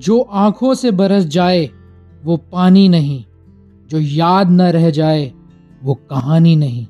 जो आँखों से बरस जाए, वो पानी नहीं। जो याद न रह जाए, वो कहानी नहीं।